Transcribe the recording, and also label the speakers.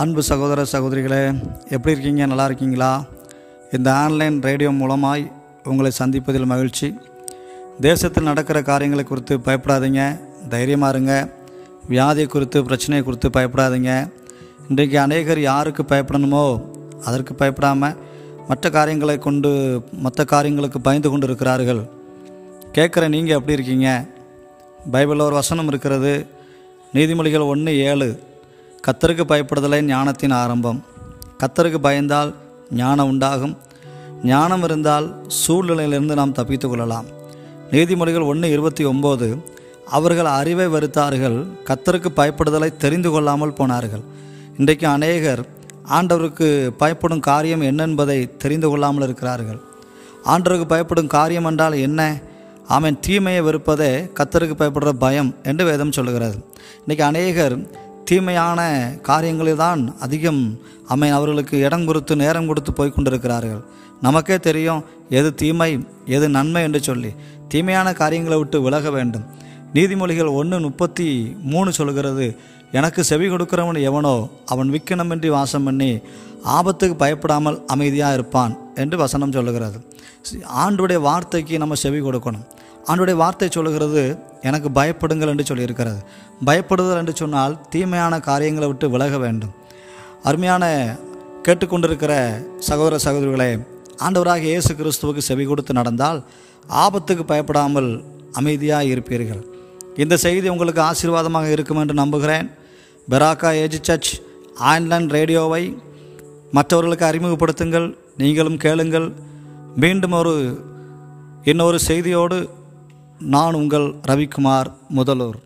Speaker 1: அன்பு சகோதர சகோதரிகளே எப்படி இருக்கீங்க? நல்லா இருக்கீங்களா? இந்த ஆன்லைன் ரேடியோ மூலமாய் உங்களை சந்திப்பதில் மகிழ்ச்சி. தேசத்தில் நடக்கிற காரியங்களை குறித்து பயப்படாதீங்க. தைரியமாக இருங்க. வியாதியை குறித்து பிரச்சனையை குறித்து பயப்படாதீங்க. இன்றைக்கு அநேகர் யாருக்கு பயப்படணுமோ அதற்கு பயப்படாமல் மற்ற காரியங்களை கொண்டு மற்ற காரியங்களுக்கு பயந்து கொண்டு இருக்கிறார்கள் கேட்குற நீங்கள் எப்படி இருக்கீங்க? பைபிளில் ஒரு வசனம் இருக்கிறது. நீதிமொழிகள் ஒன்று ஏழு. கத்தருக்கு பயப்படுதலே ஞானத்தின் ஆரம்பம். கத்தருக்கு பயந்தால் ஞானம் உண்டாகும். ஞானம் இருந்தால் சூழ்நிலையிலிருந்து நாம் தப்பித்து கொள்ளலாம். நீதிமொழிகள் ஒன்று இருபத்தி ஒம்பது அவர்கள் அறிவை வெறுத்தார்கள் கத்தருக்கு பயப்படுதலை தெரிந்து கொள்ளாமல் போனார்கள். இன்றைக்கு அநேகர் ஆண்டவருக்கு பயப்படும் காரியம் என்ன என்பதை தெரிந்து கொள்ளாமல் இருக்கிறார்கள். ஆண்டவருக்கு பயப்படும் காரியம் என்றால் என்ன? ஆமன் தீமையை வெறுப்பதே கத்தருக்கு பயப்படுற பயம் என்று வேதம் சொல்லுகிறது. இன்றைக்கி அநேகர் தீமையான காரியங்களில் தான் அதிகம் அமை அவர்களுக்கு இடம் கொடுத்து நேரம் கொடுத்து போய் கொண்டிருக்கிறார்கள் நமக்கே தெரியும் எது தீமை எது நன்மை என்று சொல்லி. தீமையான காரியங்களை விட்டு விலக வேண்டும். நீதிமொழிகள் ஒன்று முப்பத்தி மூணு சொல்கிறது எனக்கு செவி கொடுக்கிறவன் எவனோ அவன் விக்கனமின்றி வாசம் பண்ணி ஆபத்துக்கு பயப்படாமல் அமைதியாக இருப்பான் என்று வசனம் சொல்லுகிறது. ஆண்டுடைய வார்த்தைக்கு நம்ம செவி கொடுக்கணும். ஆண்டுடைய வார்த்தை சொல்லுகிறது எனக்கு பயப்படுங்கள் என்று சொல்லியிருக்கிறது. பயப்படுதல் என்று சொன்னால் தீமையான காரியங்களை விட்டு விலக வேண்டும். அருமையான கேட்டுக்கொண்டிருக்கிற சகோதர சகோதரிகளே ஆண்டவராக இயேசு கிறிஸ்துவுக்கு செவி கொடுத்து நடந்தால் ஆபத்துக்கு பயப்படாமல் அமைதியாக இருப்பீர்கள். இந்த செய்தி உங்களுக்கு ஆசீர்வாதமாக இருக்கும் என்று நம்புகிறேன். பெராக்கா ஏஜ் சர்ச் ஆன்லைன் ரேடியோவை மற்றவர்களுக்கு அறிமுகப்படுத்துங்கள் நீங்களும் கேளுங்கள். மீண்டும் ஒரு இன்னொரு செய்தியோடு நான் உங்கள் ரவிக்குமார் முதலூர்.